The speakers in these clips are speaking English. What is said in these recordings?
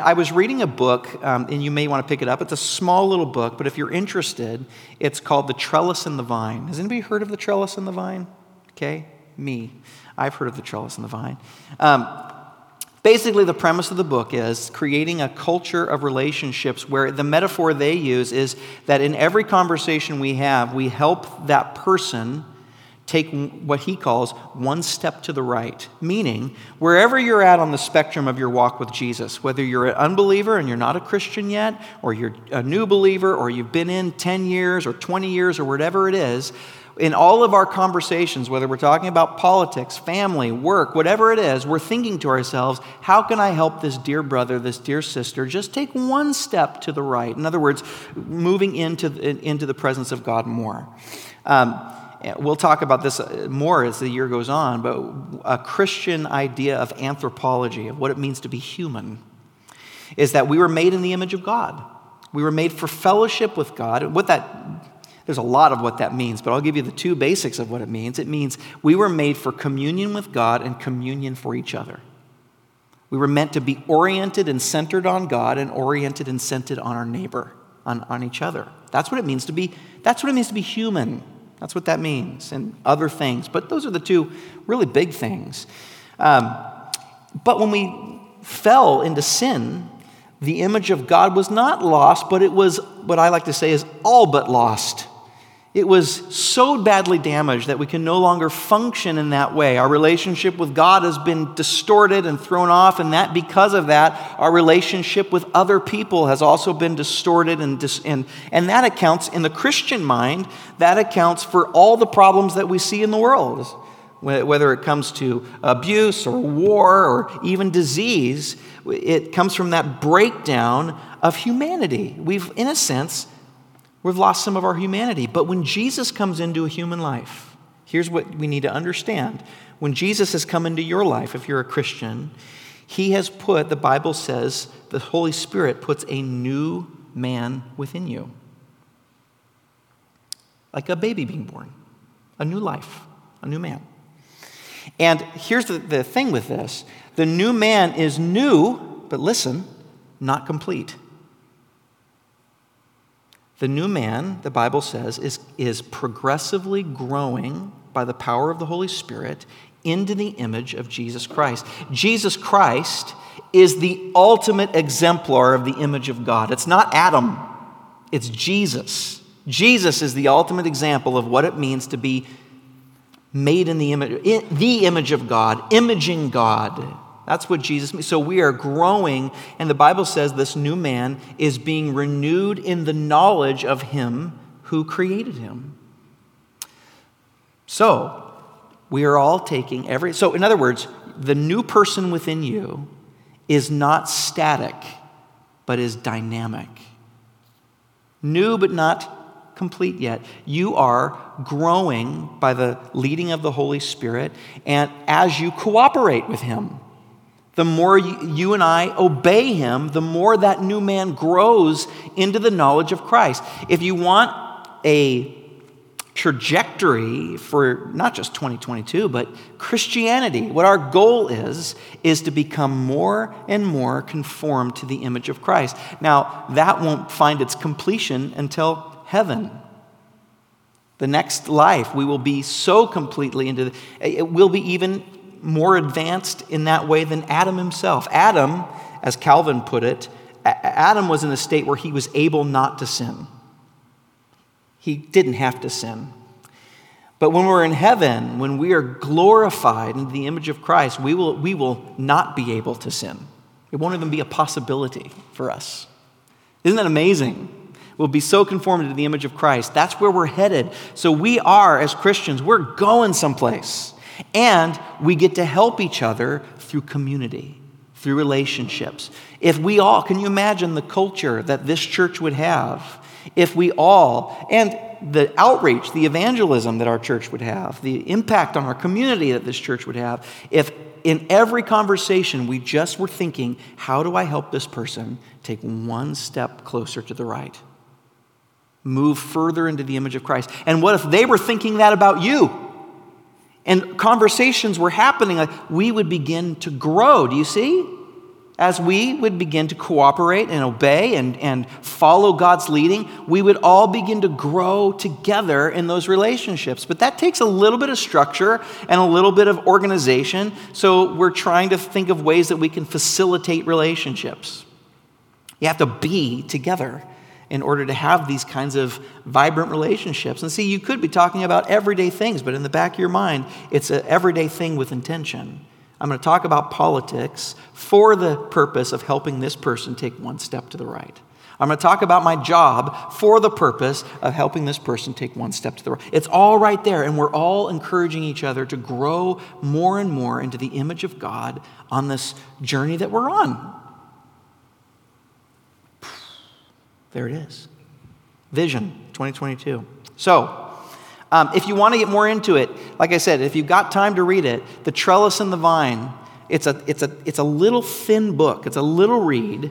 I was reading a book, um, and you may want to pick it up. It's a small little book, but if you're interested, it's called The Trellis and the Vine. Has anybody heard of The Trellis and the Vine? Okay, me. I've heard of The Trellis and the Vine. Um, basically, the premise of the book is creating a culture of relationships where the metaphor they use is that in every conversation we have, we help that person take what he calls one step to the right. Meaning, wherever you're at on the spectrum of your walk with Jesus, whether you're an unbeliever and you're not a Christian yet, or you're a new believer, or you've been in 10 years or 20 years or whatever it is, in all of our conversations, whether we're talking about politics, family, work, whatever it is, we're thinking to ourselves, how can I help this dear brother, this dear sister, just take one step to the right? In other words, moving into, into the presence of God more. Um, We'll talk about this uh, more as the year goes on, but a Christian idea of anthropology, of what it means to be human, is that we were made in the image of God. We were made for fellowship with God. What that there's a lot of what that means, but I'll give you the two basics of what it means. It means we were made for communion with God and communion for each other. We were meant to be oriented and centered on God and oriented and centered on our neighbor, on, on each other. That's what it means to be, that's what it means to be human. That's what that means, and other things. But those are the two really big things. Um, but when we fell into sin, the image of God was not lost, but it was what I like to say is all but lost. It was so badly damaged that we can no longer function in that way. Our relationship with God has been distorted and thrown off, and that because of that, our relationship with other people has also been distorted, and, dis- and, and that accounts, in the Christian mind, that accounts for all the problems that we see in the world. Whether it comes to abuse or war or even disease, it comes from that breakdown of humanity. We've, in a sense, We've lost some of our humanity. But when Jesus comes into a human life, here's what we need to understand. When Jesus has come into your life, if you're a Christian, he has put, the Bible says, the Holy Spirit puts a new man within you. Like a baby being born, a new life, a new man. And here's the, the thing with this the new man is new, but listen, not complete. The new man, the Bible says, is, is progressively growing by the power of the Holy Spirit into the image of Jesus Christ. Jesus Christ is the ultimate exemplar of the image of God. It's not Adam, it's Jesus. Jesus is the ultimate example of what it means to be made in the image, in the image of God, imaging God. That's what Jesus means. So we are growing, and the Bible says this new man is being renewed in the knowledge of him who created him. So we are all taking every. So, in other words, the new person within you is not static, but is dynamic. New, but not complete yet. You are growing by the leading of the Holy Spirit, and as you cooperate with Him the more you and I obey him, the more that new man grows into the knowledge of Christ. If you want a trajectory for not just 2022, but Christianity, what our goal is, is to become more and more conformed to the image of Christ. Now, that won't find its completion until heaven. The next life, we will be so completely into the, it will be even more advanced in that way than Adam himself. Adam, as Calvin put it, Adam was in a state where he was able not to sin. He didn't have to sin. But when we're in heaven, when we are glorified in the image of Christ, we will, we will not be able to sin. It won't even be a possibility for us. Isn't that amazing? We'll be so conformed to the image of Christ. That's where we're headed. So we are, as Christians, we're going someplace. And we get to help each other through community, through relationships. If we all, can you imagine the culture that this church would have if we all, and the outreach, the evangelism that our church would have, the impact on our community that this church would have, if in every conversation we just were thinking, how do I help this person take one step closer to the right? Move further into the image of Christ. And what if they were thinking that about you? And conversations were happening, like we would begin to grow. Do you see? as we would begin to cooperate and obey and, and follow God's leading, we would all begin to grow together in those relationships. But that takes a little bit of structure and a little bit of organization. So we're trying to think of ways that we can facilitate relationships. You have to be together in order to have these kinds of vibrant relationships. And see, you could be talking about everyday things, but in the back of your mind, it's an everyday thing with intention. I'm going to talk about politics for the purpose of helping this person take one step to the right. I'm going to talk about my job for the purpose of helping this person take one step to the right. It's all right there, and we're all encouraging each other to grow more and more into the image of God on this journey that we're on. There it is. Vision 2022. So, um, if you want to get more into it, like I said, if you've got time to read it, The Trellis and the Vine, it's a, it's a, it's a little thin book. It's a little read,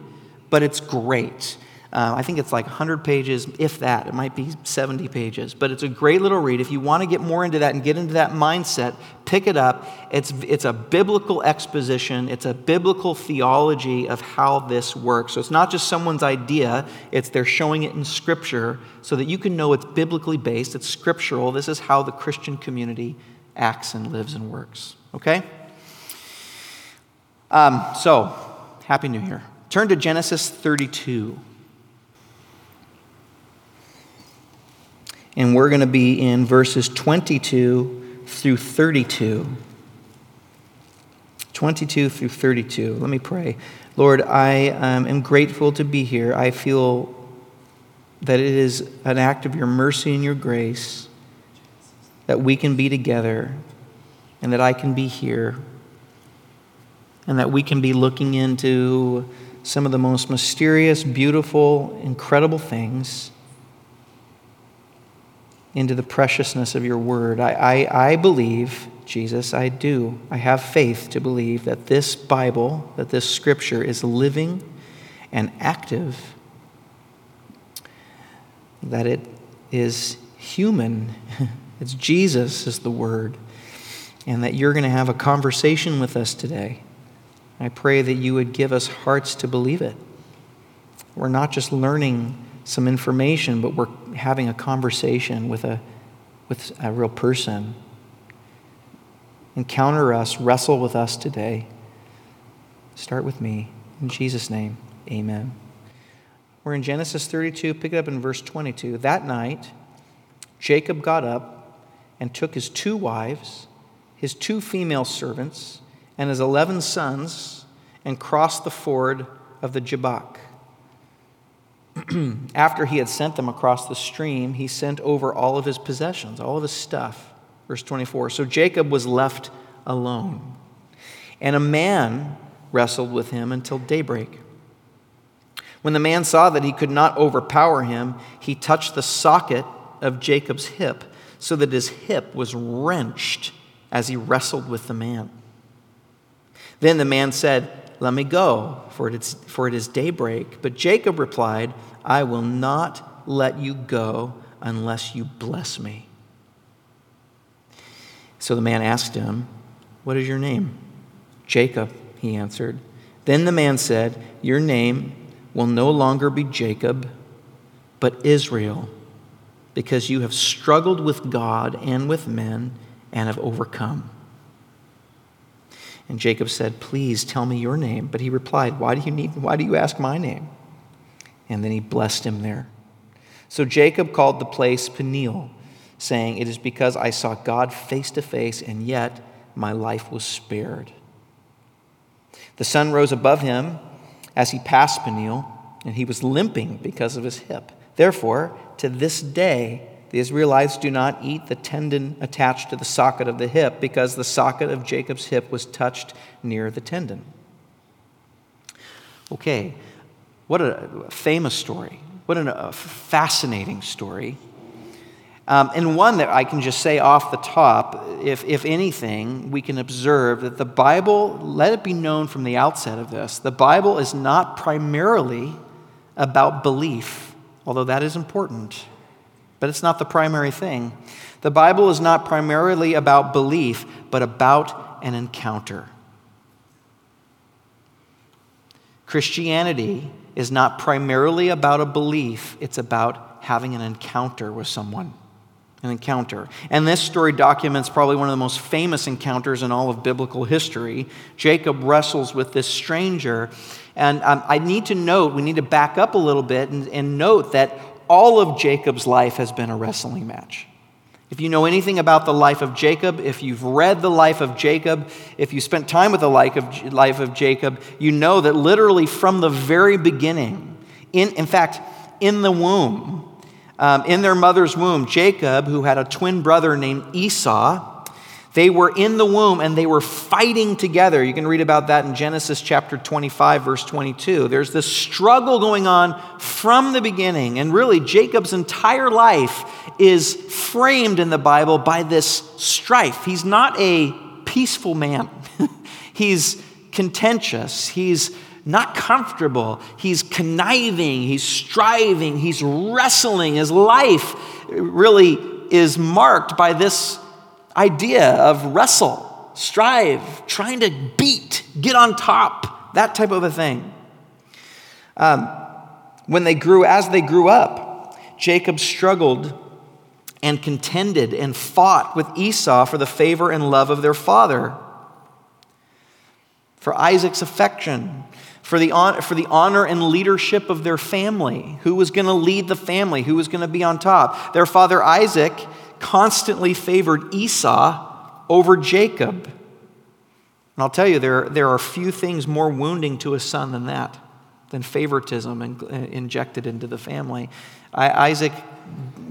but it's great. Uh, I think it's like 100 pages, if that. It might be 70 pages, but it's a great little read. If you want to get more into that and get into that mindset, pick it up. It's, it's a biblical exposition, it's a biblical theology of how this works. So it's not just someone's idea, it's they're showing it in Scripture so that you can know it's biblically based, it's scriptural. This is how the Christian community acts and lives and works. Okay? Um, so, Happy New Year. Turn to Genesis 32. And we're going to be in verses 22 through 32. 22 through 32. Let me pray. Lord, I um, am grateful to be here. I feel that it is an act of your mercy and your grace that we can be together and that I can be here and that we can be looking into some of the most mysterious, beautiful, incredible things into the preciousness of your word. I, I, I believe, Jesus, I do. I have faith to believe that this Bible, that this scripture is living and active, that it is human. It's Jesus is the word, and that you're going to have a conversation with us today. I pray that you would give us hearts to believe it. We're not just learning some information, but we're having a conversation with a, with a real person. Encounter us, wrestle with us today. Start with me. In Jesus' name, amen. We're in Genesis 32, pick it up in verse 22. That night, Jacob got up and took his two wives, his two female servants, and his 11 sons and crossed the ford of the Jabbok. after he had sent them across the stream, he sent over all of his possessions, all of his stuff. Verse 24. So Jacob was left alone, and a man wrestled with him until daybreak. When the man saw that he could not overpower him, he touched the socket of Jacob's hip, so that his hip was wrenched as he wrestled with the man. Then the man said, Let me go, for it is, for it is daybreak. But Jacob replied, I will not let you go unless you bless me. So the man asked him, What is your name? Jacob, he answered. Then the man said, Your name will no longer be Jacob, but Israel, because you have struggled with God and with men and have overcome. And Jacob said, Please tell me your name. But he replied, Why do you, need, why do you ask my name? And then he blessed him there. So Jacob called the place Peniel, saying, It is because I saw God face to face, and yet my life was spared. The sun rose above him as he passed Peniel, and he was limping because of his hip. Therefore, to this day, the Israelites do not eat the tendon attached to the socket of the hip because the socket of Jacob's hip was touched near the tendon. Okay, what a famous story. What a fascinating story. Um, and one that I can just say off the top, if, if anything, we can observe that the Bible, let it be known from the outset of this, the Bible is not primarily about belief, although that is important, but it's not the primary thing. The Bible is not primarily about belief, but about an encounter. Christianity is not primarily about a belief, it's about having an encounter with someone. An encounter. And this story documents probably one of the most famous encounters in all of biblical history. Jacob wrestles with this stranger. And um, I need to note, we need to back up a little bit and, and note that all of Jacob's life has been a wrestling match. If you know anything about the life of Jacob, if you've read the life of Jacob, if you spent time with the life of, life of Jacob, you know that literally from the very beginning, in, in fact, in the womb, um, in their mother's womb, Jacob, who had a twin brother named Esau, they were in the womb and they were fighting together. You can read about that in Genesis chapter 25, verse 22. There's this struggle going on from the beginning. And really, Jacob's entire life is framed in the Bible by this strife. He's not a peaceful man, he's contentious. He's not comfortable. He's conniving. He's striving. He's wrestling. His life really is marked by this idea of wrestle, strive, trying to beat, get on top, that type of a thing. Um, when they grew, as they grew up, Jacob struggled and contended and fought with Esau for the favor and love of their father, for Isaac's affection, for the, honor, for the honor and leadership of their family. Who was going to lead the family? Who was going to be on top? Their father Isaac constantly favored Esau over Jacob. And I'll tell you, there, there are few things more wounding to a son than that, than favoritism in, injected into the family. I, Isaac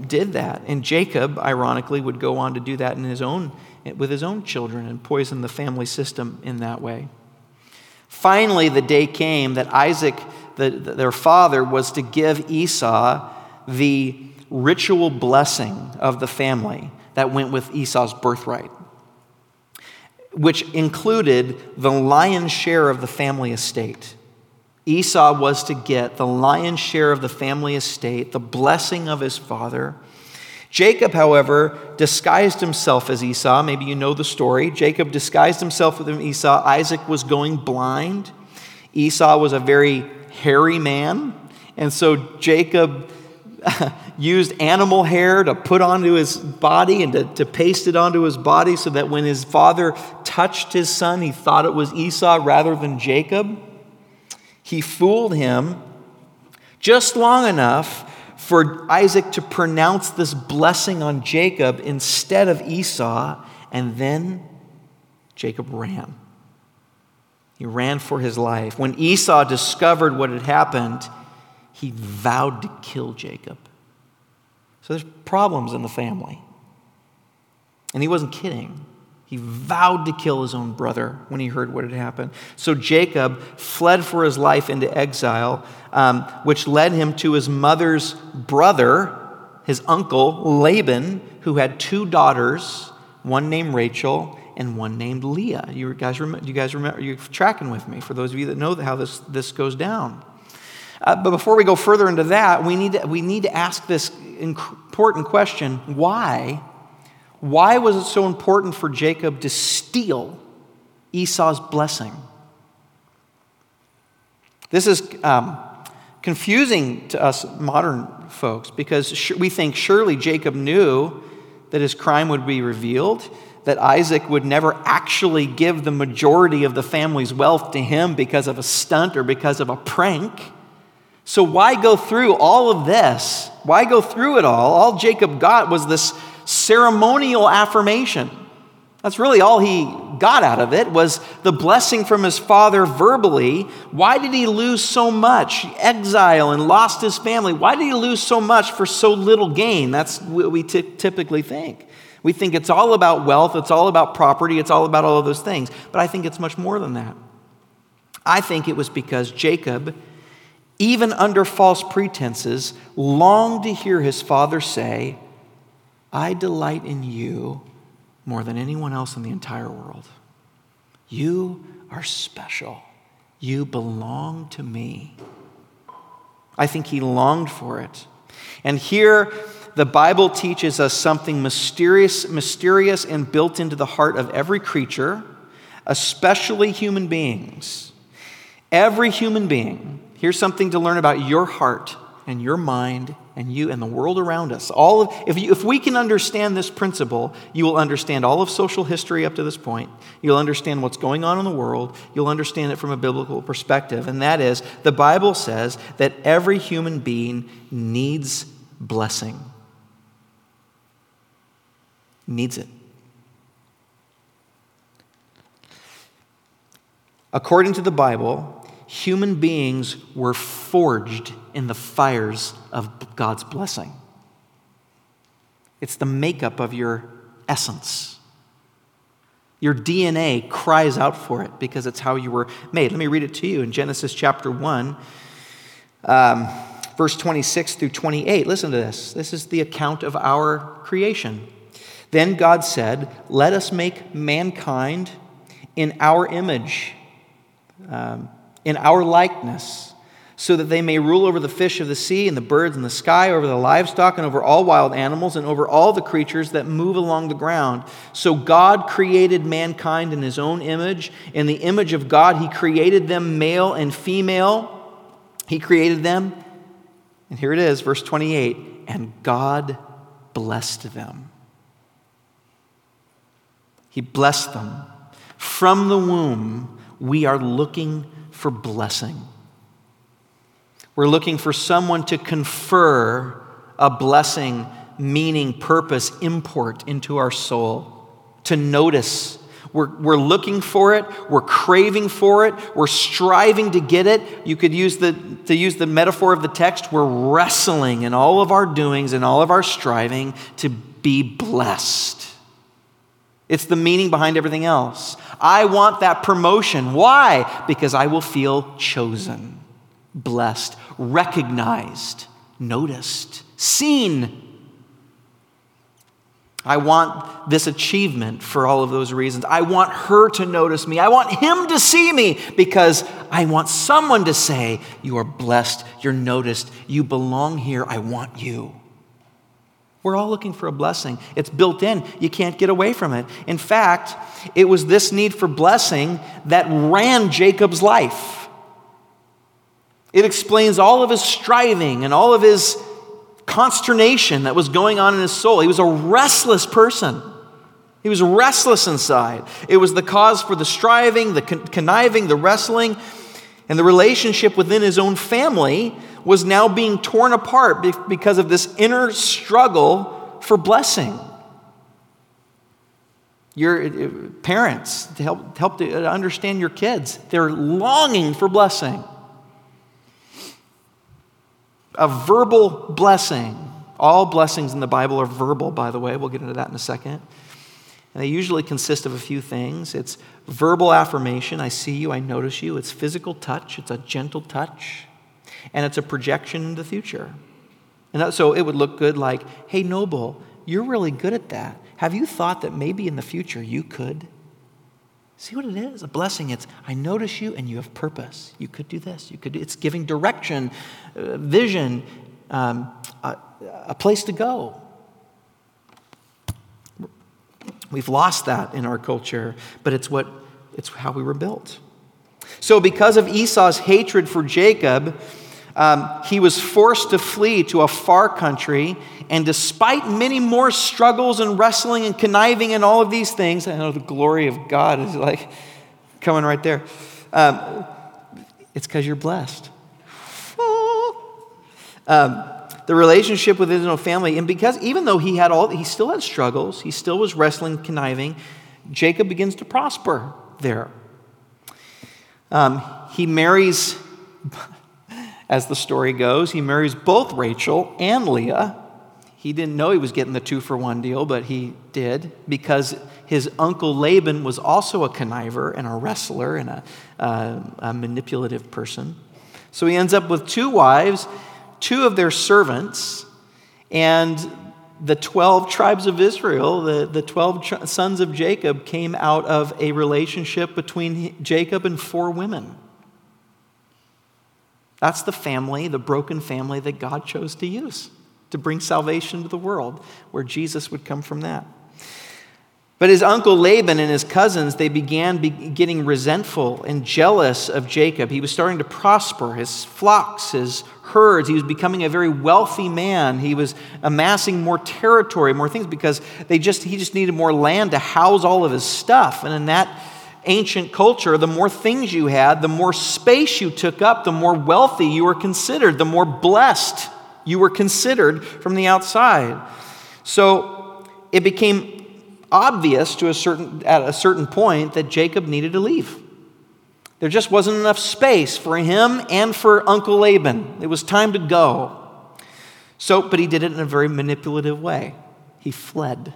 did that. And Jacob, ironically, would go on to do that in his own, with his own children and poison the family system in that way. Finally, the day came that Isaac, the, their father, was to give Esau the ritual blessing of the family that went with Esau's birthright, which included the lion's share of the family estate. Esau was to get the lion's share of the family estate, the blessing of his father. Jacob, however, disguised himself as Esau. Maybe you know the story. Jacob disguised himself with Esau. Isaac was going blind. Esau was a very hairy man. And so Jacob used animal hair to put onto his body and to, to paste it onto his body so that when his father touched his son, he thought it was Esau rather than Jacob. He fooled him just long enough for Isaac to pronounce this blessing on Jacob instead of Esau, and then Jacob ran. He ran for his life. When Esau discovered what had happened, he vowed to kill Jacob. So there's problems in the family. And he wasn't kidding. He vowed to kill his own brother when he heard what had happened. So Jacob fled for his life into exile, um, which led him to his mother's brother, his uncle Laban, who had two daughters, one named Rachel and one named Leah. You guys, remember, you guys remember? You're tracking with me. For those of you that know how this, this goes down. Uh, but before we go further into that, we need, to, we need to ask this important question why? Why was it so important for Jacob to steal Esau's blessing? This is um, confusing to us modern folks because we think surely Jacob knew that his crime would be revealed, that Isaac would never actually give the majority of the family's wealth to him because of a stunt or because of a prank. So, why go through all of this? Why go through it all? All Jacob got was this ceremonial affirmation. That's really all he got out of it was the blessing from his father verbally. Why did he lose so much? Exile and lost his family. Why did he lose so much for so little gain? That's what we t- typically think. We think it's all about wealth, it's all about property, it's all about all of those things. But I think it's much more than that. I think it was because Jacob even under false pretenses, longed to hear his father say, I delight in you more than anyone else in the entire world. You are special. You belong to me. I think he longed for it. And here, the Bible teaches us something mysterious, mysterious and built into the heart of every creature, especially human beings Every human being, here's something to learn about your heart and your mind and you and the world around us. All of, if, you, if we can understand this principle, you will understand all of social history up to this point. You'll understand what's going on in the world. You'll understand it from a biblical perspective. And that is, the Bible says that every human being needs blessing. Needs it. According to the Bible, human beings were forged in the fires of God's blessing. It's the makeup of your essence. Your DNA cries out for it because it's how you were made. Let me read it to you in Genesis chapter 1, um, verse 26 through 28. Listen to this. This is the account of our creation. Then God said, Let us make mankind in our image. Um, in our likeness, so that they may rule over the fish of the sea and the birds in the sky, over the livestock and over all wild animals and over all the creatures that move along the ground. So God created mankind in his own image. In the image of God, he created them male and female. He created them. And here it is, verse 28 and God blessed them. He blessed them. From the womb, we are looking for blessing. We're looking for someone to confer a blessing, meaning, purpose, import into our soul, to notice. We're, we're looking for it, we're craving for it, we're striving to get it. You could use the, to use the metaphor of the text, we're wrestling in all of our doings and all of our striving to be blessed. It's the meaning behind everything else. I want that promotion. Why? Because I will feel chosen, blessed, recognized, noticed, seen. I want this achievement for all of those reasons. I want her to notice me. I want him to see me because I want someone to say, You are blessed, you're noticed, you belong here, I want you. We're all looking for a blessing. It's built in. You can't get away from it. In fact, it was this need for blessing that ran Jacob's life. It explains all of his striving and all of his consternation that was going on in his soul. He was a restless person. He was restless inside. It was the cause for the striving, the conniving, the wrestling, and the relationship within his own family was now being torn apart because of this inner struggle for blessing. Your parents, to help, help to understand your kids, they're longing for blessing. A verbal blessing. All blessings in the Bible are verbal, by the way. We'll get into that in a second. And they usually consist of a few things it's verbal affirmation, I see you, I notice you. It's physical touch, it's a gentle touch and it's a projection into the future. And that, so it would look good like, hey, Noble, you're really good at that. Have you thought that maybe in the future you could? See what it is? A blessing. It's, I notice you and you have purpose. You could do this. You could do, it's giving direction, uh, vision, um, a, a place to go. We've lost that in our culture, but it's what it's how we were built. So because of Esau's hatred for Jacob, um, he was forced to flee to a far country, and despite many more struggles and wrestling and conniving and all of these things, I know the glory of God is like coming right there. Um, it's because you're blessed. Um, the relationship with his own family, and because even though he had all, he still had struggles, he still was wrestling, conniving, Jacob begins to prosper there. Um, he marries as the story goes, he marries both Rachel and Leah. He didn't know he was getting the two for one deal, but he did because his uncle Laban was also a conniver and a wrestler and a, uh, a manipulative person. So he ends up with two wives, two of their servants, and the 12 tribes of Israel, the, the 12 tr- sons of Jacob, came out of a relationship between Jacob and four women. That's the family, the broken family that God chose to use to bring salvation to the world, where Jesus would come from that. But his uncle Laban and his cousins, they began be getting resentful and jealous of Jacob. He was starting to prosper, his flocks, his herds. He was becoming a very wealthy man. He was amassing more territory, more things, because they just, he just needed more land to house all of his stuff. And in that ancient culture, the more things you had, the more space you took up, the more wealthy you were considered, the more blessed you were considered from the outside. So it became obvious to a certain, at a certain point that Jacob needed to leave. There just wasn't enough space for him and for Uncle Laban. It was time to go. So, but he did it in a very manipulative way. He fled.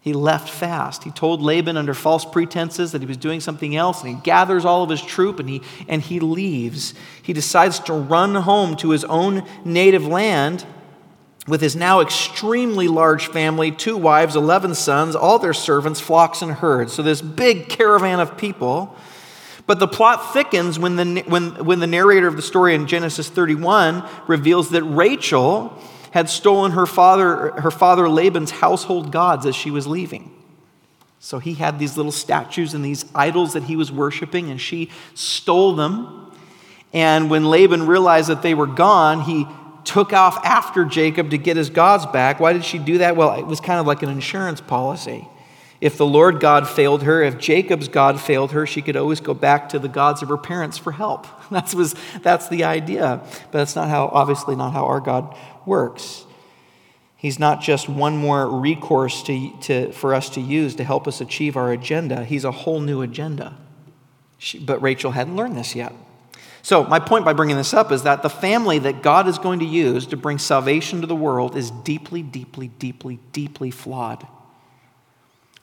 He left fast. He told Laban under false pretenses that he was doing something else, and he gathers all of his troop and he, and he leaves. He decides to run home to his own native land with his now extremely large family two wives, 11 sons, all their servants, flocks, and herds. So, this big caravan of people. But the plot thickens when the, when, when the narrator of the story in Genesis 31 reveals that Rachel had stolen her father, her father Laban's household gods as she was leaving. So he had these little statues and these idols that he was worshiping, and she stole them. And when Laban realized that they were gone, he took off after Jacob to get his gods back. Why did she do that? Well, it was kind of like an insurance policy. If the Lord God failed her, if Jacob's God failed her, she could always go back to the gods of her parents for help. That's, was, that's the idea. But that's not how, obviously, not how our God works. He's not just one more recourse to, to, for us to use to help us achieve our agenda, He's a whole new agenda. She, but Rachel hadn't learned this yet. So, my point by bringing this up is that the family that God is going to use to bring salvation to the world is deeply, deeply, deeply, deeply flawed.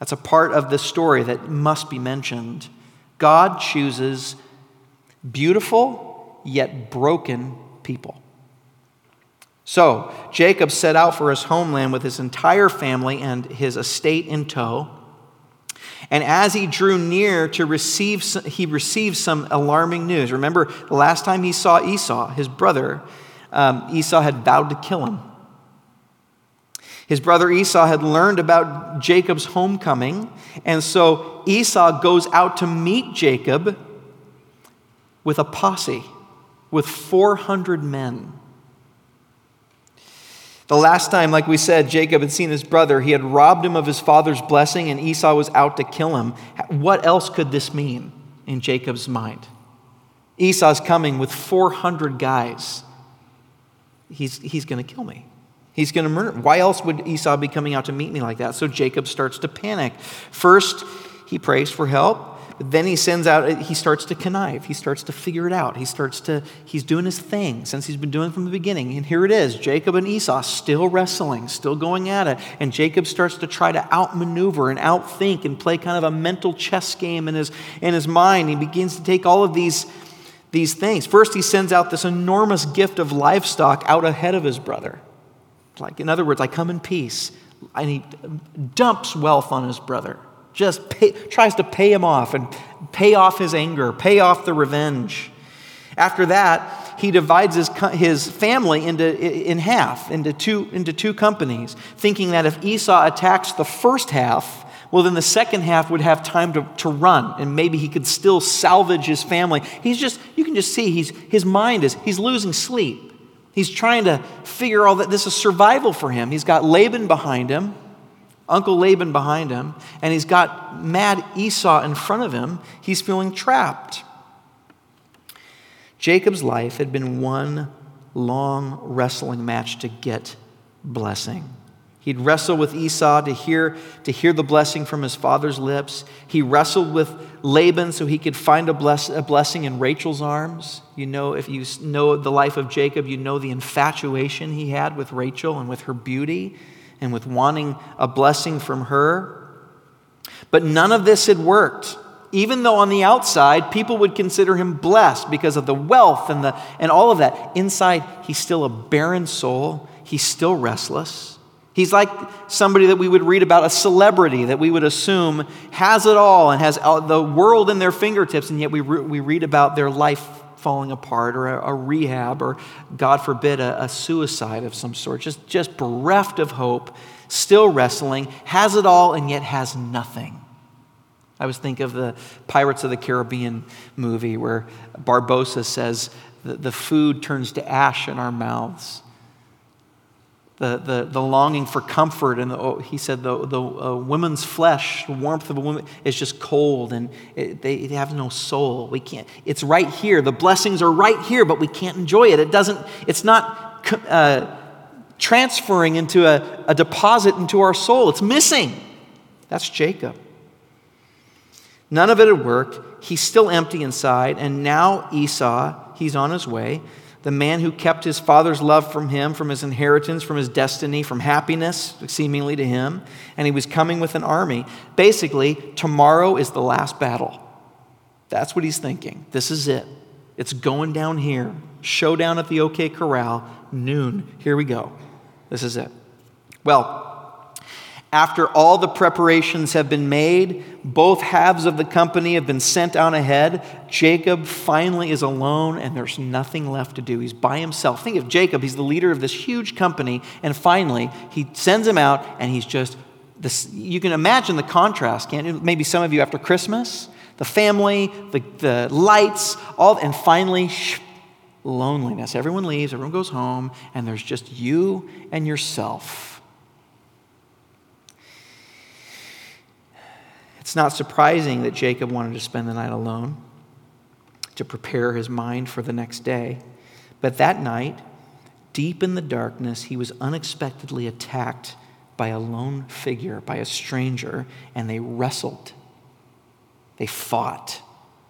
That's a part of the story that must be mentioned. God chooses beautiful yet broken people. So, Jacob set out for his homeland with his entire family and his estate in tow. And as he drew near to receive, he received some alarming news. Remember, the last time he saw Esau, his brother, um, Esau had vowed to kill him. His brother Esau had learned about Jacob's homecoming, and so Esau goes out to meet Jacob with a posse, with 400 men. The last time, like we said, Jacob had seen his brother, he had robbed him of his father's blessing, and Esau was out to kill him. What else could this mean in Jacob's mind? Esau's coming with 400 guys. He's, he's going to kill me. He's going to murder. Why else would Esau be coming out to meet me like that? So Jacob starts to panic. First, he prays for help. Then he sends out, he starts to connive. He starts to figure it out. He starts to, he's doing his thing since he's been doing from the beginning. And here it is Jacob and Esau still wrestling, still going at it. And Jacob starts to try to outmaneuver and outthink and play kind of a mental chess game in his, in his mind. He begins to take all of these, these things. First, he sends out this enormous gift of livestock out ahead of his brother. Like, in other words, I come in peace. And he dumps wealth on his brother just pay, tries to pay him off and pay off his anger, pay off the revenge. After that, he divides his, his family into, in half, into two, into two companies, thinking that if Esau attacks the first half, well, then the second half would have time to, to run, and maybe he could still salvage his family. He's just, you can just see he's, his mind is, he's losing sleep. He's trying to figure all that. This is survival for him. He's got Laban behind him. Uncle Laban behind him, and he's got mad Esau in front of him. He's feeling trapped. Jacob's life had been one long wrestling match to get blessing. He'd wrestle with Esau to hear, to hear the blessing from his father's lips. He wrestled with Laban so he could find a, bless, a blessing in Rachel's arms. You know, if you know the life of Jacob, you know the infatuation he had with Rachel and with her beauty and with wanting a blessing from her. But none of this had worked. Even though on the outside, people would consider him blessed because of the wealth and, the, and all of that, inside, he's still a barren soul. He's still restless. He's like somebody that we would read about, a celebrity that we would assume has it all and has the world in their fingertips, and yet we, re- we read about their life falling apart or a, a rehab or, God forbid, a, a suicide of some sort. Just, just bereft of hope, still wrestling, has it all and yet has nothing. I was thinking of the Pirates of the Caribbean movie where Barbossa says, the, the food turns to ash in our mouths the, the, the longing for comfort. And the, oh, he said the, the uh, woman's flesh, the warmth of a woman, is just cold and it, they, they have no soul. We can't, it's right here. The blessings are right here, but we can't enjoy it. It doesn't, it's not uh, transferring into a, a deposit into our soul. It's missing. That's Jacob. None of it had worked. He's still empty inside. And now Esau, he's on his way the man who kept his father's love from him, from his inheritance, from his destiny, from happiness, seemingly to him, and he was coming with an army. Basically, tomorrow is the last battle. That's what he's thinking. This is it. It's going down here. Showdown at the OK Corral, noon. Here we go. This is it. Well, after all the preparations have been made, both halves of the company have been sent on ahead. Jacob finally is alone and there's nothing left to do. He's by himself. Think of Jacob, he's the leader of this huge company, and finally he sends him out and he's just this. You can imagine the contrast, can't you? Maybe some of you after Christmas, the family, the, the lights, all, and finally, shh, loneliness. Everyone leaves, everyone goes home, and there's just you and yourself. It's not surprising that Jacob wanted to spend the night alone to prepare his mind for the next day. But that night, deep in the darkness, he was unexpectedly attacked by a lone figure, by a stranger, and they wrestled. They fought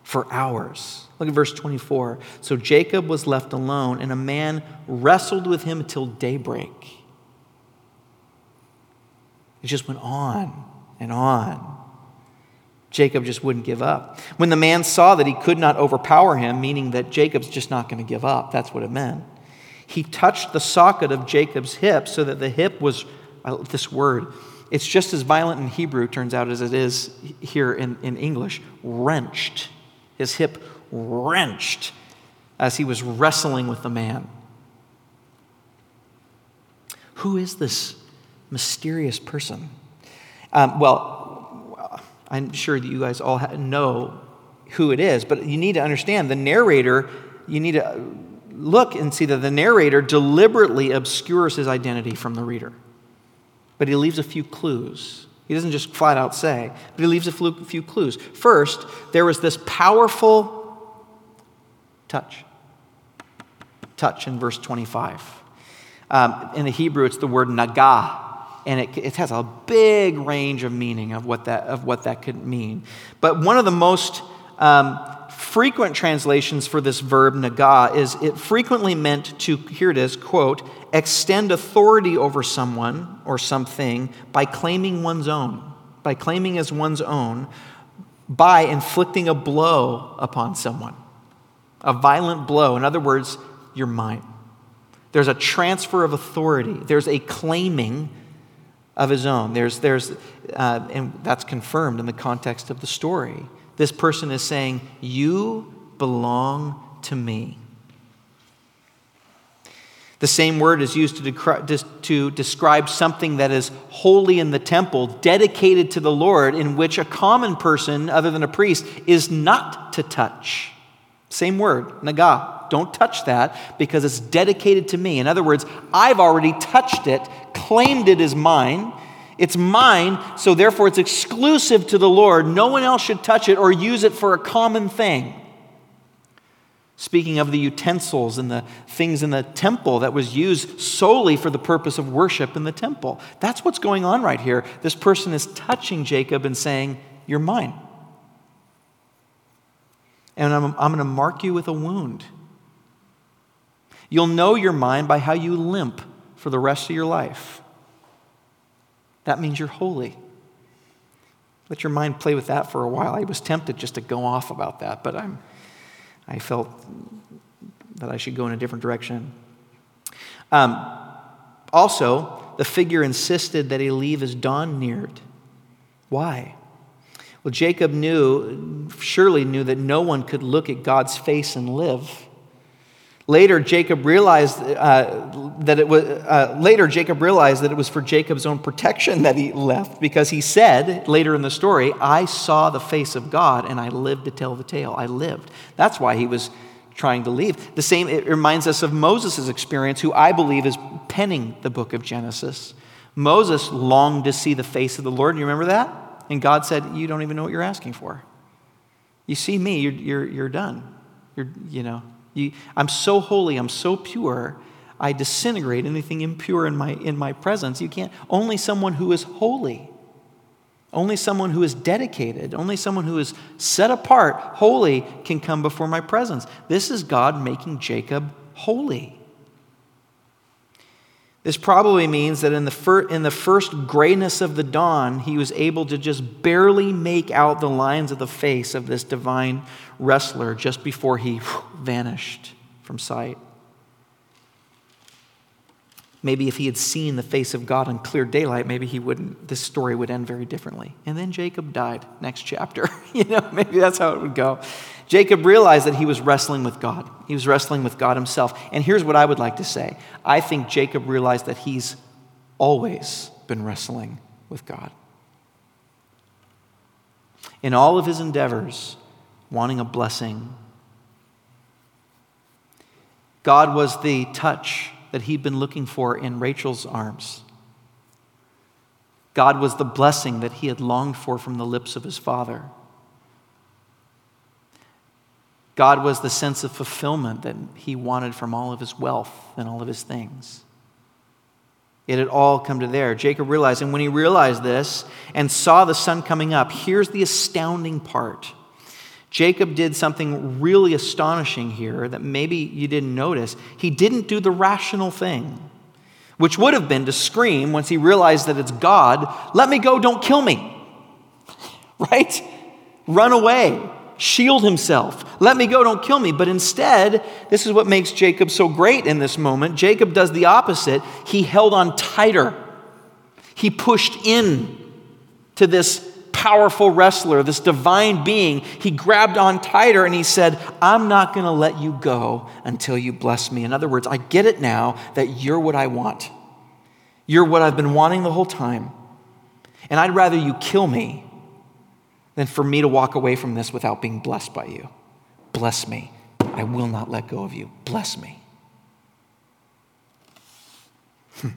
for hours. Look at verse 24. So Jacob was left alone, and a man wrestled with him until daybreak. It just went on and on. Jacob just wouldn't give up. When the man saw that he could not overpower him, meaning that Jacob's just not going to give up, that's what it meant. He touched the socket of Jacob's hip so that the hip was, this word, it's just as violent in Hebrew, turns out, as it is here in, in English, wrenched. His hip wrenched as he was wrestling with the man. Who is this mysterious person? Um, well, I'm sure that you guys all know who it is, but you need to understand the narrator, you need to look and see that the narrator deliberately obscures his identity from the reader. But he leaves a few clues. He doesn't just flat out say, but he leaves a few clues. First, there was this powerful touch. Touch in verse 25. Um, in the Hebrew, it's the word nagah and it, it, has a big range of meaning of what that, of what that could mean. But one of the most um, frequent translations for this verb, naga, is it frequently meant to, here it is, quote, extend authority over someone or something by claiming one's own, by claiming as one's own, by inflicting a blow upon someone, a violent blow. In other words, you're mine. There's a transfer of authority, there's a claiming of his own. There's, there's, uh, and that's confirmed in the context of the story. This person is saying, You belong to me. The same word is used to, to describe something that is holy in the temple, dedicated to the Lord, in which a common person, other than a priest, is not to touch. Same word, naga. Don't touch that because it's dedicated to me. In other words, I've already touched it, claimed it as mine. It's mine, so therefore it's exclusive to the Lord. No one else should touch it or use it for a common thing. Speaking of the utensils and the things in the temple that was used solely for the purpose of worship in the temple. That's what's going on right here. This person is touching Jacob and saying, You're mine. And I'm, I'm going to mark you with a wound. You'll know your mind by how you limp for the rest of your life. That means you're holy. Let your mind play with that for a while. I was tempted just to go off about that, but I'm, I felt that I should go in a different direction. Um, also, the figure insisted that he leave as dawn neared. Why? Well, Jacob knew, surely knew, that no one could look at God's face and live. Later, Jacob realized uh, that it was. Uh, later, Jacob realized that it was for Jacob's own protection that he left, because he said later in the story, "I saw the face of God, and I lived to tell the tale. I lived." That's why he was trying to leave. The same. It reminds us of Moses' experience, who I believe is penning the book of Genesis. Moses longed to see the face of the Lord. You remember that? And God said, "You don't even know what you're asking for. You see me, you're, you're, you're done. You're, you know." You, I'm so holy, I'm so pure, I disintegrate anything impure in my, in my presence. You can't, only someone who is holy, only someone who is dedicated, only someone who is set apart, holy, can come before my presence. This is God making Jacob holy. This probably means that in the, fir- in the first grayness of the dawn, he was able to just barely make out the lines of the face of this divine wrestler just before he vanished from sight. Maybe if he had seen the face of God in clear daylight, maybe he wouldn't, this story would end very differently. And then Jacob died, next chapter. you know, maybe that's how it would go. Jacob realized that he was wrestling with God. He was wrestling with God himself. And here's what I would like to say I think Jacob realized that he's always been wrestling with God. In all of his endeavors, wanting a blessing, God was the touch that he'd been looking for in Rachel's arms. God was the blessing that he had longed for from the lips of his father. God was the sense of fulfillment that he wanted from all of his wealth and all of his things. It had all come to there. Jacob realized, and when he realized this and saw the sun coming up, here's the astounding part. Jacob did something really astonishing here that maybe you didn't notice. He didn't do the rational thing, which would have been to scream once he realized that it's God, let me go, don't kill me. Right? Run away, shield himself, let me go, don't kill me. But instead, this is what makes Jacob so great in this moment. Jacob does the opposite. He held on tighter, he pushed in to this powerful wrestler, this divine being, he grabbed on tighter and he said, I'm not going to let you go until you bless me. In other words, I get it now that you're what I want. You're what I've been wanting the whole time. And I'd rather you kill me than for me to walk away from this without being blessed by you. Bless me. I will not let go of you. Bless me. Hmm.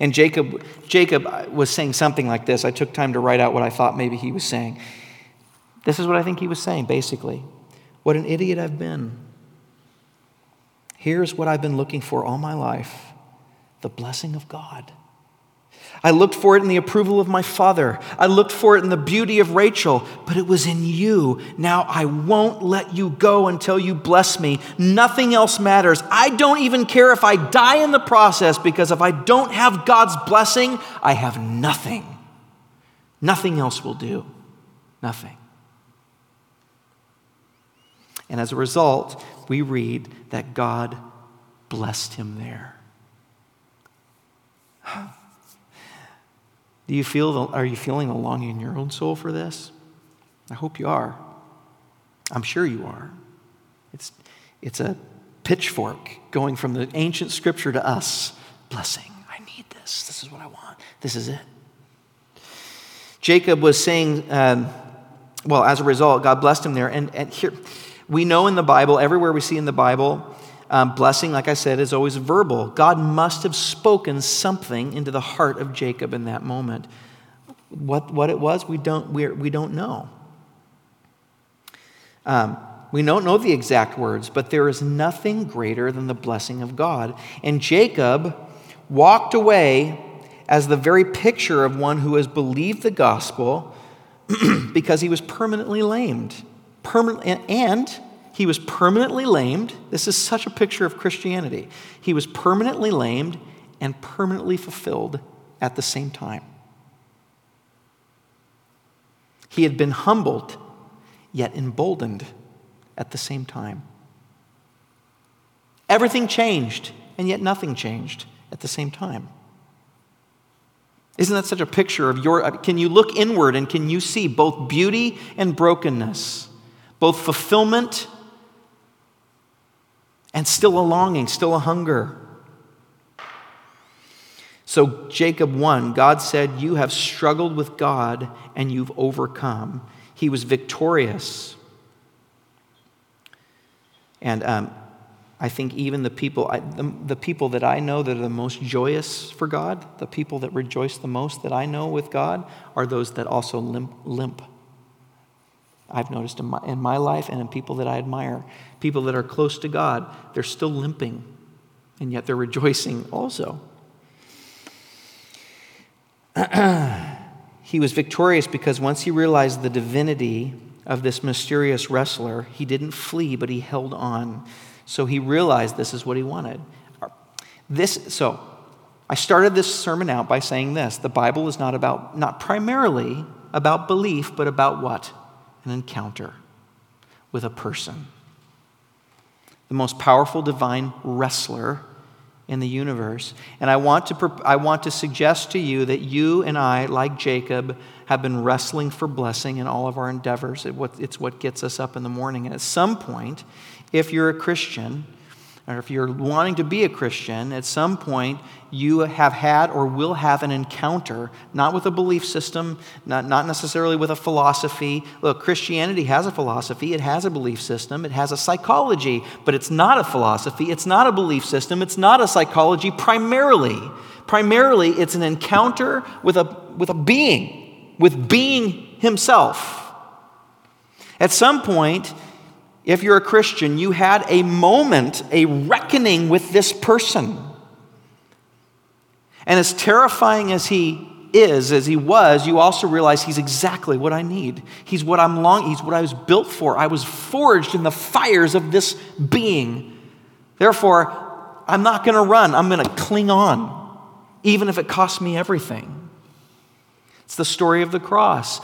And Jacob, Jacob was saying something like this. I took time to write out what I thought maybe he was saying. This is what I think he was saying, basically. What an idiot I've been. Here's what I've been looking for all my life the blessing of God. I looked for it in the approval of my father. I looked for it in the beauty of Rachel, but it was in you. Now I won't let you go until you bless me. Nothing else matters. I don't even care if I die in the process because if I don't have God's blessing, I have nothing. Nothing else will do. Nothing. And as a result, we read that God blessed him there. Do you feel the, are you feeling a longing in your own soul for this? I hope you are. I'm sure you are. It's, it's a pitchfork going from the ancient scripture to us. Blessing. I need this. This is what I want. This is it. Jacob was saying, um, well, as a result, God blessed him there. And, and here, we know in the Bible, everywhere we see in the Bible, um, blessing, like I said, is always verbal. God must have spoken something into the heart of Jacob in that moment. What, what it was, we don't, we're, we don't know. Um, we don't know the exact words, but there is nothing greater than the blessing of God. And Jacob walked away as the very picture of one who has believed the gospel because he was permanently lamed. Permanent, and he was permanently lamed. This is such a picture of Christianity. He was permanently lamed and permanently fulfilled at the same time. He had been humbled, yet emboldened at the same time. Everything changed, and yet nothing changed at the same time. Isn't that such a picture of your? Can you look inward and can you see both beauty and brokenness, both fulfillment and still a longing, still a hunger? So, Jacob won. God said, You have struggled with God and you've overcome. He was victorious. And um, I think even the people, I, the, the people that I know that are the most joyous for God, the people that rejoice the most that I know with God, are those that also limp. limp. I've noticed in my, in my life and in people that I admire. People that are close to God, they're still limping, and yet they're rejoicing also. he was victorious because once he realized the divinity of this mysterious wrestler, he didn't flee, but he held on. So he realized this is what he wanted. This, so I started this sermon out by saying this the Bible is not about, not primarily about belief, but about what? An encounter with a person. The most powerful divine wrestler in the universe. And I want to, I want to suggest to you that you and I, like Jacob, have been wrestling for blessing in all of our endeavors. It's what gets us up in the morning. And at some point, if you're a Christian, or if you're wanting to be a Christian, at some point you have had or will have an encounter, not with a belief system, not, not necessarily with a philosophy. Look, Christianity has a philosophy, it has a belief system, it has a psychology, but it's not a philosophy, it's not a belief system, it's not a psychology primarily. Primarily, it's an encounter with a, with a being, with being himself. At some point, if you're a Christian, you had a moment, a reckoning with this person. And as terrifying as he is, as he was, you also realize he's exactly what I need. He's what I'm long, he's what I was built for. I was forged in the fires of this being. Therefore, I'm not going to run. I'm going to cling on, even if it costs me everything. It's the story of the cross.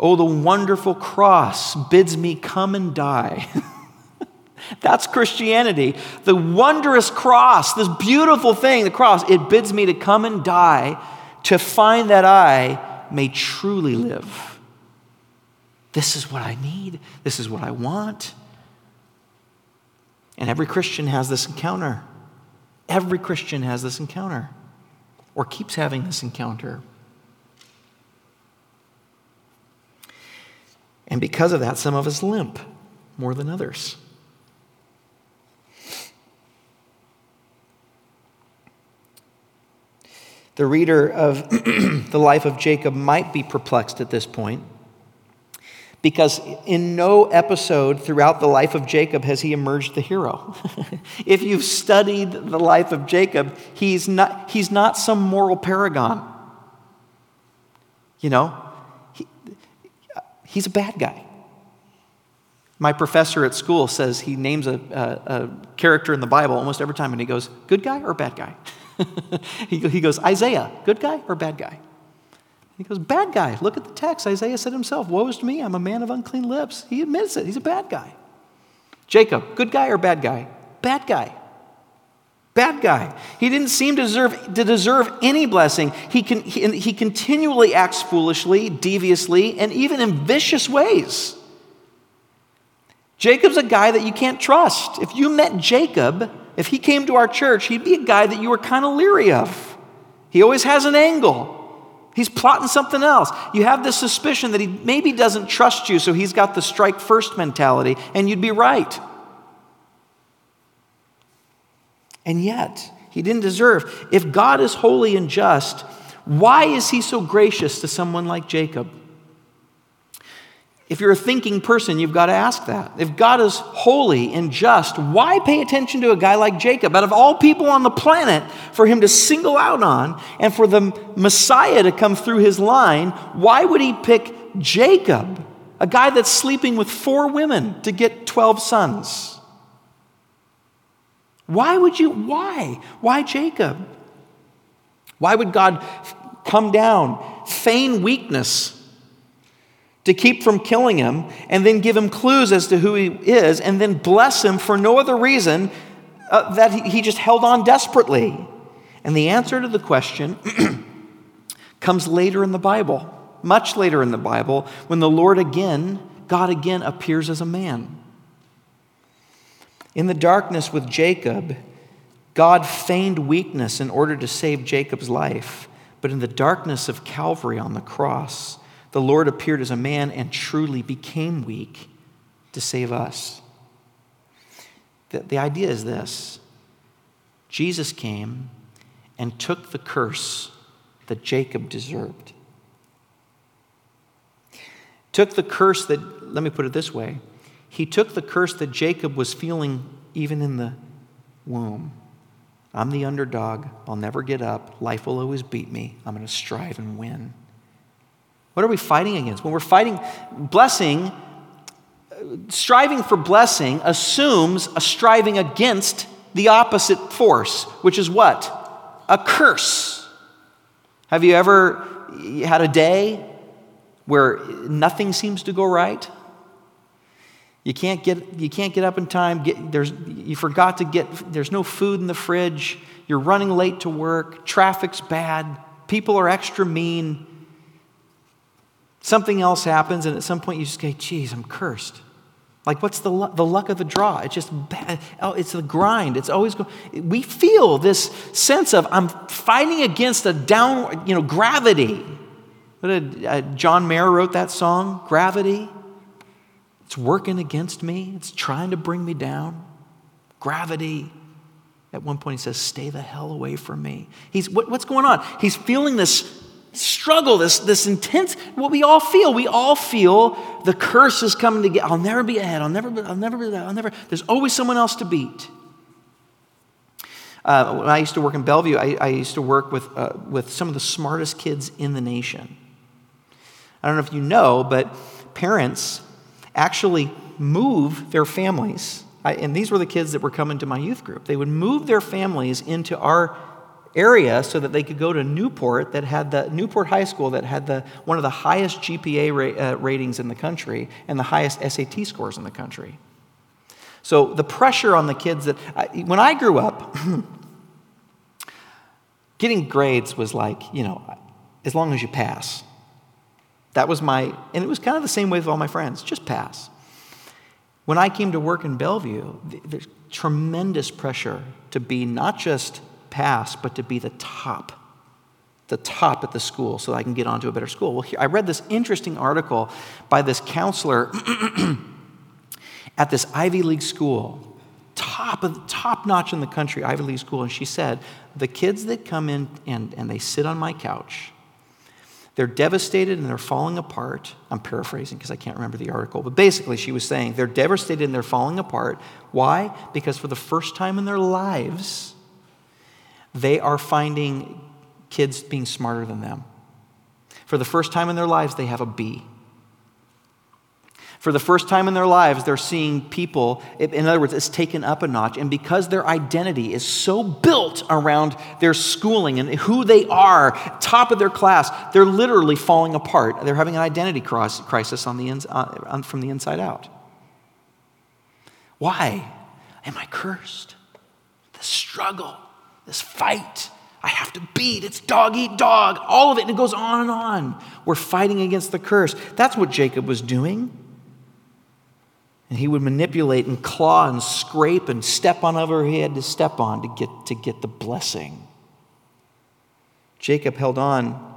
Oh, the wonderful cross bids me come and die. That's Christianity. The wondrous cross, this beautiful thing, the cross, it bids me to come and die to find that I may truly live. This is what I need. This is what I want. And every Christian has this encounter. Every Christian has this encounter or keeps having this encounter. And because of that, some of us limp more than others. The reader of the life of Jacob might be perplexed at this point because in no episode throughout the life of Jacob has he emerged the hero. if you've studied the life of Jacob, he's not, he's not some moral paragon. You know, He's a bad guy. My professor at school says he names a, a, a character in the Bible almost every time, and he goes, Good guy or bad guy? he, he goes, Isaiah, good guy or bad guy? He goes, Bad guy. Look at the text. Isaiah said himself, Woe is to me, I'm a man of unclean lips. He admits it. He's a bad guy. Jacob, good guy or bad guy? Bad guy. Bad guy. He didn't seem to deserve, to deserve any blessing. He, can, he, he continually acts foolishly, deviously, and even in vicious ways. Jacob's a guy that you can't trust. If you met Jacob, if he came to our church, he'd be a guy that you were kind of leery of. He always has an angle. He's plotting something else. You have this suspicion that he maybe doesn't trust you, so he's got the strike first mentality, and you'd be right. And yet, he didn't deserve. If God is holy and just, why is he so gracious to someone like Jacob? If you're a thinking person, you've got to ask that. If God is holy and just, why pay attention to a guy like Jacob? Out of all people on the planet, for him to single out on and for the Messiah to come through his line, why would he pick Jacob, a guy that's sleeping with four women, to get 12 sons? Why would you? Why? Why Jacob? Why would God come down, feign weakness to keep from killing him, and then give him clues as to who he is, and then bless him for no other reason uh, that he, he just held on desperately? And the answer to the question comes later in the Bible, much later in the Bible, when the Lord again, God again appears as a man. In the darkness with Jacob, God feigned weakness in order to save Jacob's life. But in the darkness of Calvary on the cross, the Lord appeared as a man and truly became weak to save us. The, the idea is this Jesus came and took the curse that Jacob deserved. Took the curse that, let me put it this way, he took the curse that Jacob was feeling even in the womb. I'm the underdog. I'll never get up. Life will always beat me. I'm going to strive and win. What are we fighting against? When we're fighting blessing, striving for blessing assumes a striving against the opposite force, which is what? A curse. Have you ever had a day where nothing seems to go right? You can't get, you can't get up in time. Get, there's, you forgot to get, there's no food in the fridge. You're running late to work. Traffic's bad. People are extra mean. Something else happens, and at some point you just say, geez, I'm cursed. Like, what's the, the luck of the draw? It's just bad. Oh, it's the grind. It's always go. We feel this sense of I'm fighting against a down, you know, gravity. What did, uh, John Mayer wrote that song, Gravity. It's working against me, it's trying to bring me down. Gravity. At one point, he says, Stay the hell away from me. He's, what, what's going on? He's feeling this struggle, this, this intense, what we all feel. We all feel the curse is coming to get, I'll never be ahead. I'll never, be, I'll never be that. I'll never, there's always someone else to beat. Uh, when I used to work in Bellevue, I, I used to work with, uh, with some of the smartest kids in the nation. I don't know if you know, but parents actually move their families. I, and these were the kids that were coming to my youth group. They would move their families into our area so that they could go to Newport that had the Newport High School that had the one of the highest GPA ra- uh, ratings in the country and the highest SAT scores in the country. So the pressure on the kids that I, when I grew up getting grades was like, you know, as long as you pass. That was my, and it was kind of the same way with all my friends just pass. When I came to work in Bellevue, there's tremendous pressure to be not just pass, but to be the top, the top at the school so I can get onto a better school. Well, here, I read this interesting article by this counselor at this Ivy League school, top of top notch in the country, Ivy League school, and she said, the kids that come in and, and they sit on my couch, they're devastated and they're falling apart. I'm paraphrasing because I can't remember the article, but basically, she was saying they're devastated and they're falling apart. Why? Because for the first time in their lives, they are finding kids being smarter than them. For the first time in their lives, they have a B. For the first time in their lives, they're seeing people, in other words, it's taken up a notch. And because their identity is so built around their schooling and who they are, top of their class, they're literally falling apart. They're having an identity crisis on the uh, from the inside out. Why am I cursed? The struggle, this fight. I have to beat. It's dog eat dog. All of it. And it goes on and on. We're fighting against the curse. That's what Jacob was doing. And he would manipulate and claw and scrape and step on whatever he had to step on to get, to get the blessing. Jacob held on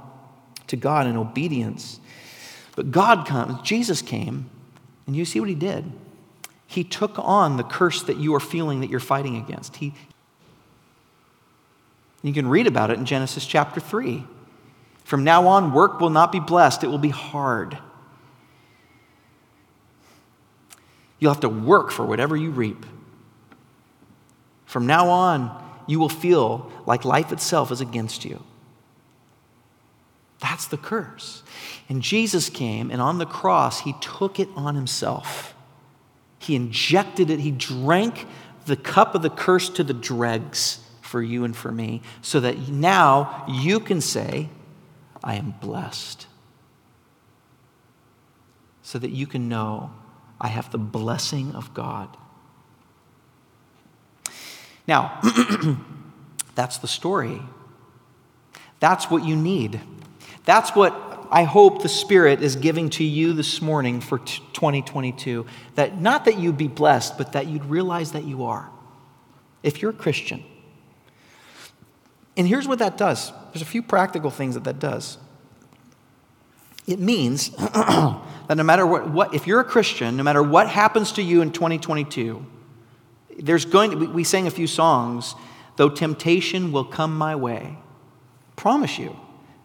to God in obedience. But God comes, Jesus came, and you see what he did. He took on the curse that you are feeling that you're fighting against. He, you can read about it in Genesis chapter 3. From now on, work will not be blessed, it will be hard. You'll have to work for whatever you reap. From now on, you will feel like life itself is against you. That's the curse. And Jesus came, and on the cross, he took it on himself. He injected it, he drank the cup of the curse to the dregs for you and for me, so that now you can say, I am blessed. So that you can know I have the blessing of God. Now, that's the story. That's what you need. That's what I hope the Spirit is giving to you this morning for 2022. That not that you'd be blessed, but that you'd realize that you are. If you're a Christian. And here's what that does there's a few practical things that that does. It means that no matter what, what, if you're a Christian, no matter what happens to you in 2022, there's going to be, we sang a few songs, though temptation will come my way. Promise you,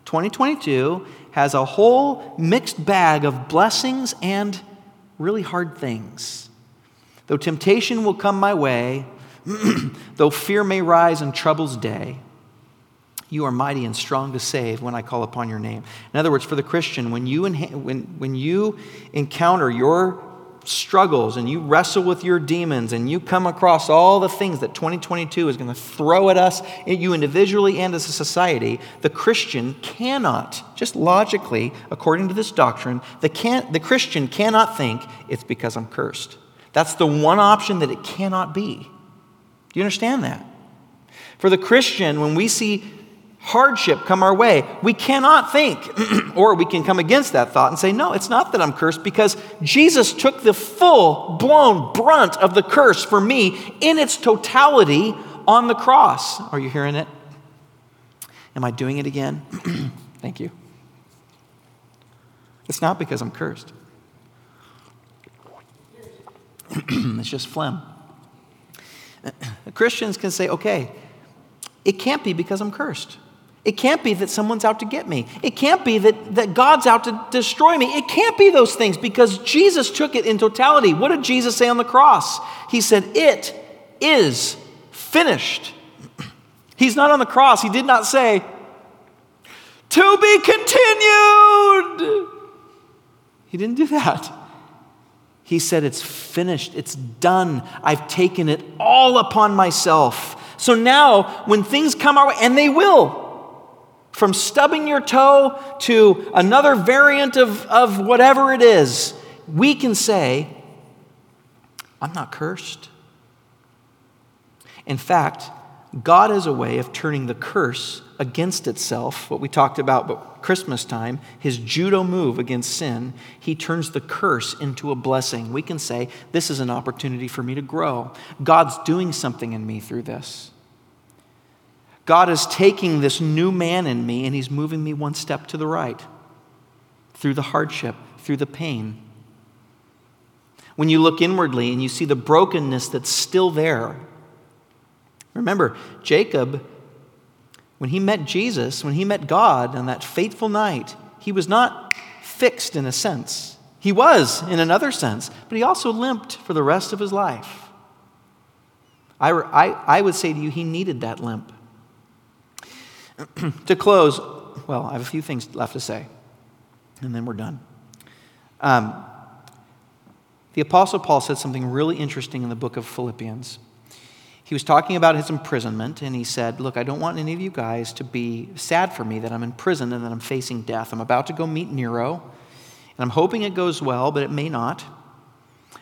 2022 has a whole mixed bag of blessings and really hard things. Though temptation will come my way, though fear may rise in trouble's day, you are mighty and strong to save when I call upon your name. In other words, for the Christian, when you, when, when you encounter your struggles and you wrestle with your demons and you come across all the things that 2022 is going to throw at us, at you individually and as a society, the Christian cannot, just logically, according to this doctrine, the, can, the Christian cannot think it's because I'm cursed. That's the one option that it cannot be. Do you understand that? For the Christian, when we see hardship come our way, we cannot think, or we can come against that thought and say, No, it's not that I'm cursed because Jesus took the full blown brunt of the curse for me in its totality on the cross. Are you hearing it? Am I doing it again? Thank you. It's not because I'm cursed, it's just phlegm. Christians can say, okay, it can't be because I'm cursed. It can't be that someone's out to get me. It can't be that, that God's out to destroy me. It can't be those things because Jesus took it in totality. What did Jesus say on the cross? He said, It is finished. He's not on the cross. He did not say, To be continued. He didn't do that. He said, It's finished. It's done. I've taken it all upon myself. So now, when things come our way, and they will, from stubbing your toe to another variant of, of whatever it is, we can say, I'm not cursed. In fact, God has a way of turning the curse against itself, what we talked about but Christmas time, his judo move against sin, he turns the curse into a blessing. We can say, This is an opportunity for me to grow. God's doing something in me through this. God is taking this new man in me and he's moving me one step to the right through the hardship, through the pain. When you look inwardly and you see the brokenness that's still there, remember, Jacob, when he met Jesus, when he met God on that fateful night, he was not fixed in a sense. He was in another sense, but he also limped for the rest of his life. I, I, I would say to you, he needed that limp. to close, well, I have a few things left to say, and then we're done. Um, the Apostle Paul said something really interesting in the book of Philippians. He was talking about his imprisonment, and he said, Look, I don't want any of you guys to be sad for me that I'm in prison and that I'm facing death. I'm about to go meet Nero, and I'm hoping it goes well, but it may not.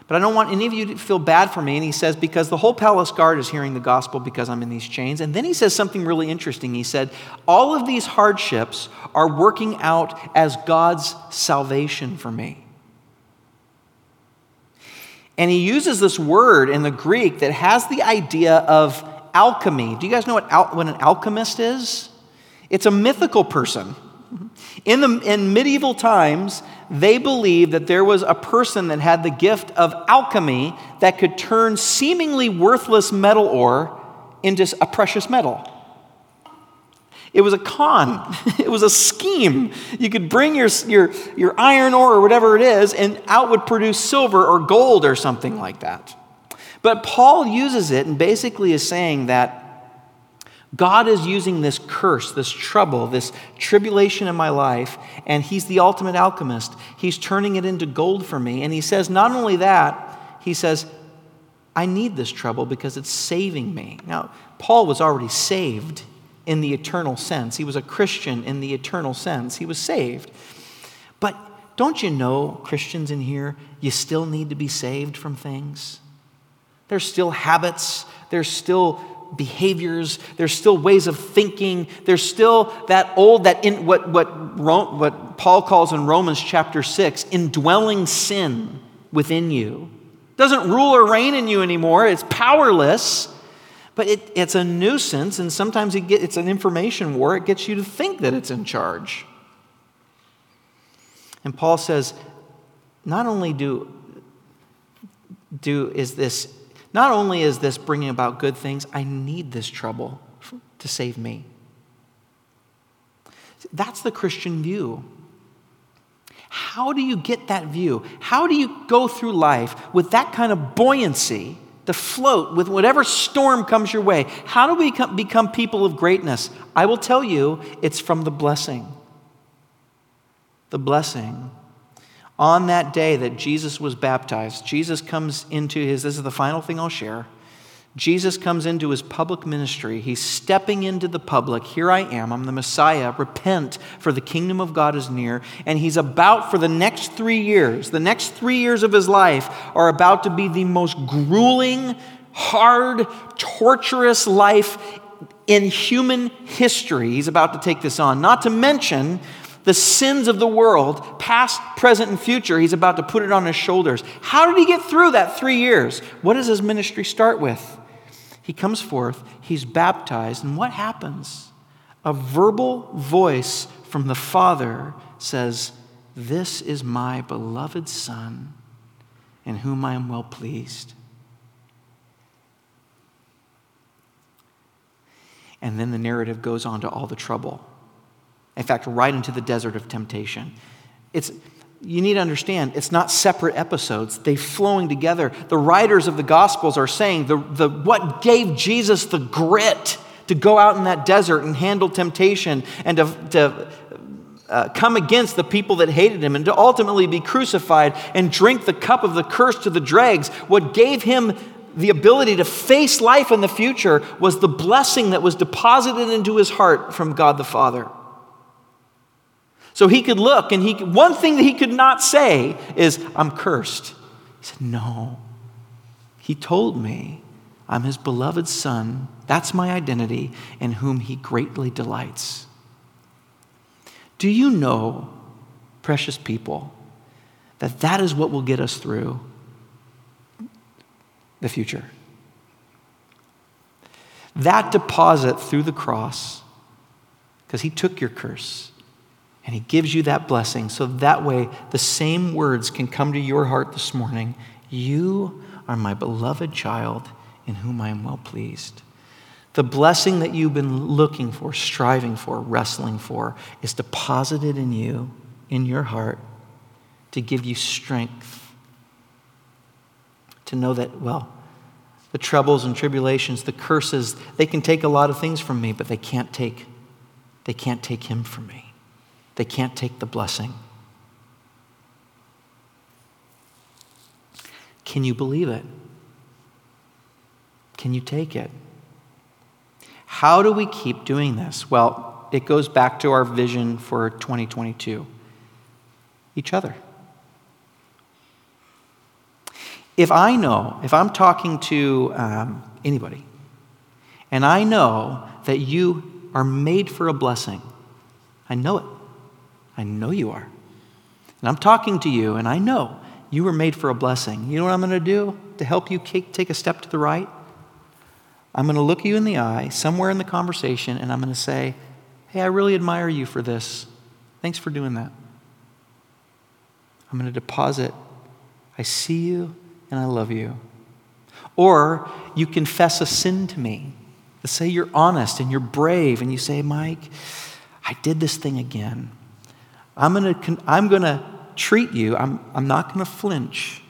But I don't want any of you to feel bad for me. And he says, because the whole palace guard is hearing the gospel because I'm in these chains. And then he says something really interesting. He said, All of these hardships are working out as God's salvation for me. And he uses this word in the Greek that has the idea of alchemy. Do you guys know what, al- what an alchemist is? It's a mythical person. In, the, in medieval times, they believed that there was a person that had the gift of alchemy that could turn seemingly worthless metal ore into a precious metal. It was a con, it was a scheme. You could bring your, your, your iron ore or whatever it is, and out would produce silver or gold or something like that. But Paul uses it and basically is saying that God is using this curse, this trouble, this tribulation in my life, and He's the ultimate alchemist. He's turning it into gold for me. And He says, not only that, He says, I need this trouble because it's saving me. Now, Paul was already saved in the eternal sense, he was a Christian in the eternal sense. He was saved. But don't you know, Christians in here, you still need to be saved from things? There's still habits, there's still behaviors, there's still ways of thinking, there's still that old, that in what, what, what Paul calls in Romans chapter 6, indwelling sin within you. Doesn't rule or reign in you anymore, it's powerless. But it, it's a nuisance, and sometimes it get, it's an information war. It gets you to think that it's in charge. And Paul says, not only do, do is this not only is this bringing about good things, I need this trouble to save me. That's the Christian view. How do you get that view? How do you go through life with that kind of buoyancy to float with whatever storm comes your way? How do we become people of greatness? I will tell you, it's from the blessing. The blessing on that day that Jesus was baptized, Jesus comes into his, this is the final thing I'll share. Jesus comes into his public ministry. He's stepping into the public. Here I am. I'm the Messiah. Repent, for the kingdom of God is near. And he's about, for the next three years, the next three years of his life are about to be the most grueling, hard, torturous life in human history. He's about to take this on. Not to mention the sins of the world, past, present, and future, he's about to put it on his shoulders. How did he get through that three years? What does his ministry start with? He comes forth, he's baptized, and what happens? A verbal voice from the Father says, This is my beloved Son, in whom I am well pleased. And then the narrative goes on to all the trouble in fact, right into the desert of temptation. It's, you need to understand, it's not separate episodes, They're flowing together. The writers of the Gospels are saying the, the, what gave Jesus the grit to go out in that desert and handle temptation and to, to uh, come against the people that hated him and to ultimately be crucified and drink the cup of the curse to the dregs. What gave him the ability to face life in the future was the blessing that was deposited into his heart from God the Father. So he could look, and he one thing that he could not say is, I'm cursed. He said, No. He told me, I'm his beloved son. That's my identity, in whom he greatly delights. Do you know, precious people, that that is what will get us through the future? That deposit through the cross, because he took your curse and He gives you that blessing so that way the same words can come to your heart this morning. You are my beloved child in whom I am well pleased. The blessing that you've been looking for, striving for, wrestling for, is deposited in you, in your heart, to give you strength. To know that, well, the troubles and tribulations, the curses, they can take a lot of things from me, but they can't take, they can't take him from me. They can't take the blessing. Can you believe it? Can you take it? How do we keep doing this? Well, it goes back to our vision for 2022 each other. If I know, if I'm talking to um, anybody, and I know that you are made for a blessing, I know it. I know you are. And I'm talking to you, and I know you were made for a blessing. You know what I'm going to do to help you take a step to the right? I'm going to look you in the eye somewhere in the conversation, and I'm going to say, Hey, I really admire you for this. Thanks for doing that. I'm going to deposit, I see you and I love you. Or you confess a sin to me. Let's say you're honest and you're brave, and you say, Mike, I did this thing again. I'm going to I'm to treat you, I'm, I'm not going to flinch.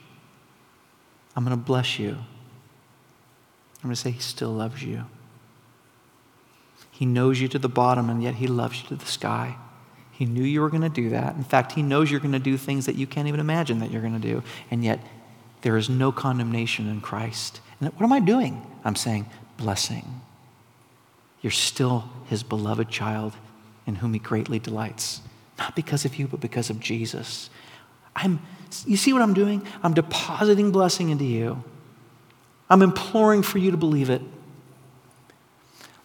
I'm going to bless you. I'm going to say, He still loves you. He knows you to the bottom, and yet He loves you to the sky. He knew you were going to do that. In fact, He knows you're going to do things that you can't even imagine that you're going to do, and yet there is no condemnation in Christ. And what am I doing? I'm saying, blessing. You're still His beloved child in whom He greatly delights. Not because of you, but because of Jesus. I'm, you see what I'm doing? I'm depositing blessing into you. I'm imploring for you to believe it.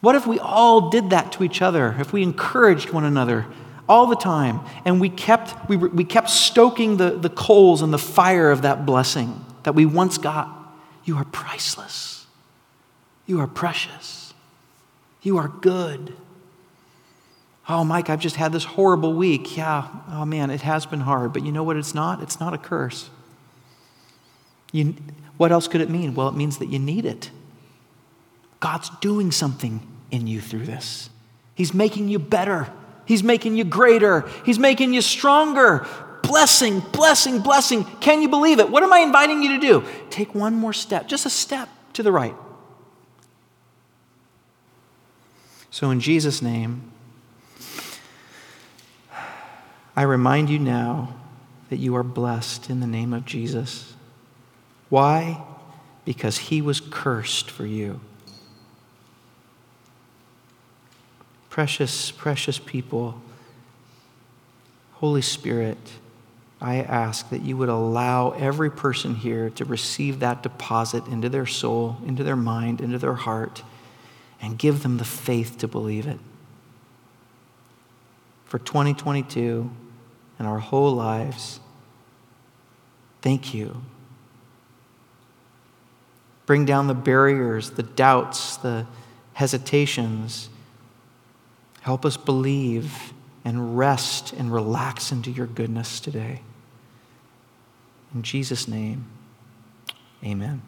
What if we all did that to each other? If we encouraged one another all the time and we kept, we, we kept stoking the, the coals and the fire of that blessing that we once got? You are priceless. You are precious. You are good. Oh, Mike, I've just had this horrible week. Yeah, oh man, it has been hard. But you know what it's not? It's not a curse. You, what else could it mean? Well, it means that you need it. God's doing something in you through this. He's making you better, He's making you greater, He's making you stronger. Blessing, blessing, blessing. Can you believe it? What am I inviting you to do? Take one more step, just a step to the right. So, in Jesus' name, I remind you now that you are blessed in the name of Jesus. Why? Because he was cursed for you. Precious, precious people, Holy Spirit, I ask that you would allow every person here to receive that deposit into their soul, into their mind, into their heart, and give them the faith to believe it. For 2022, and our whole lives. Thank you. Bring down the barriers, the doubts, the hesitations. Help us believe and rest and relax into your goodness today. In Jesus' name, amen.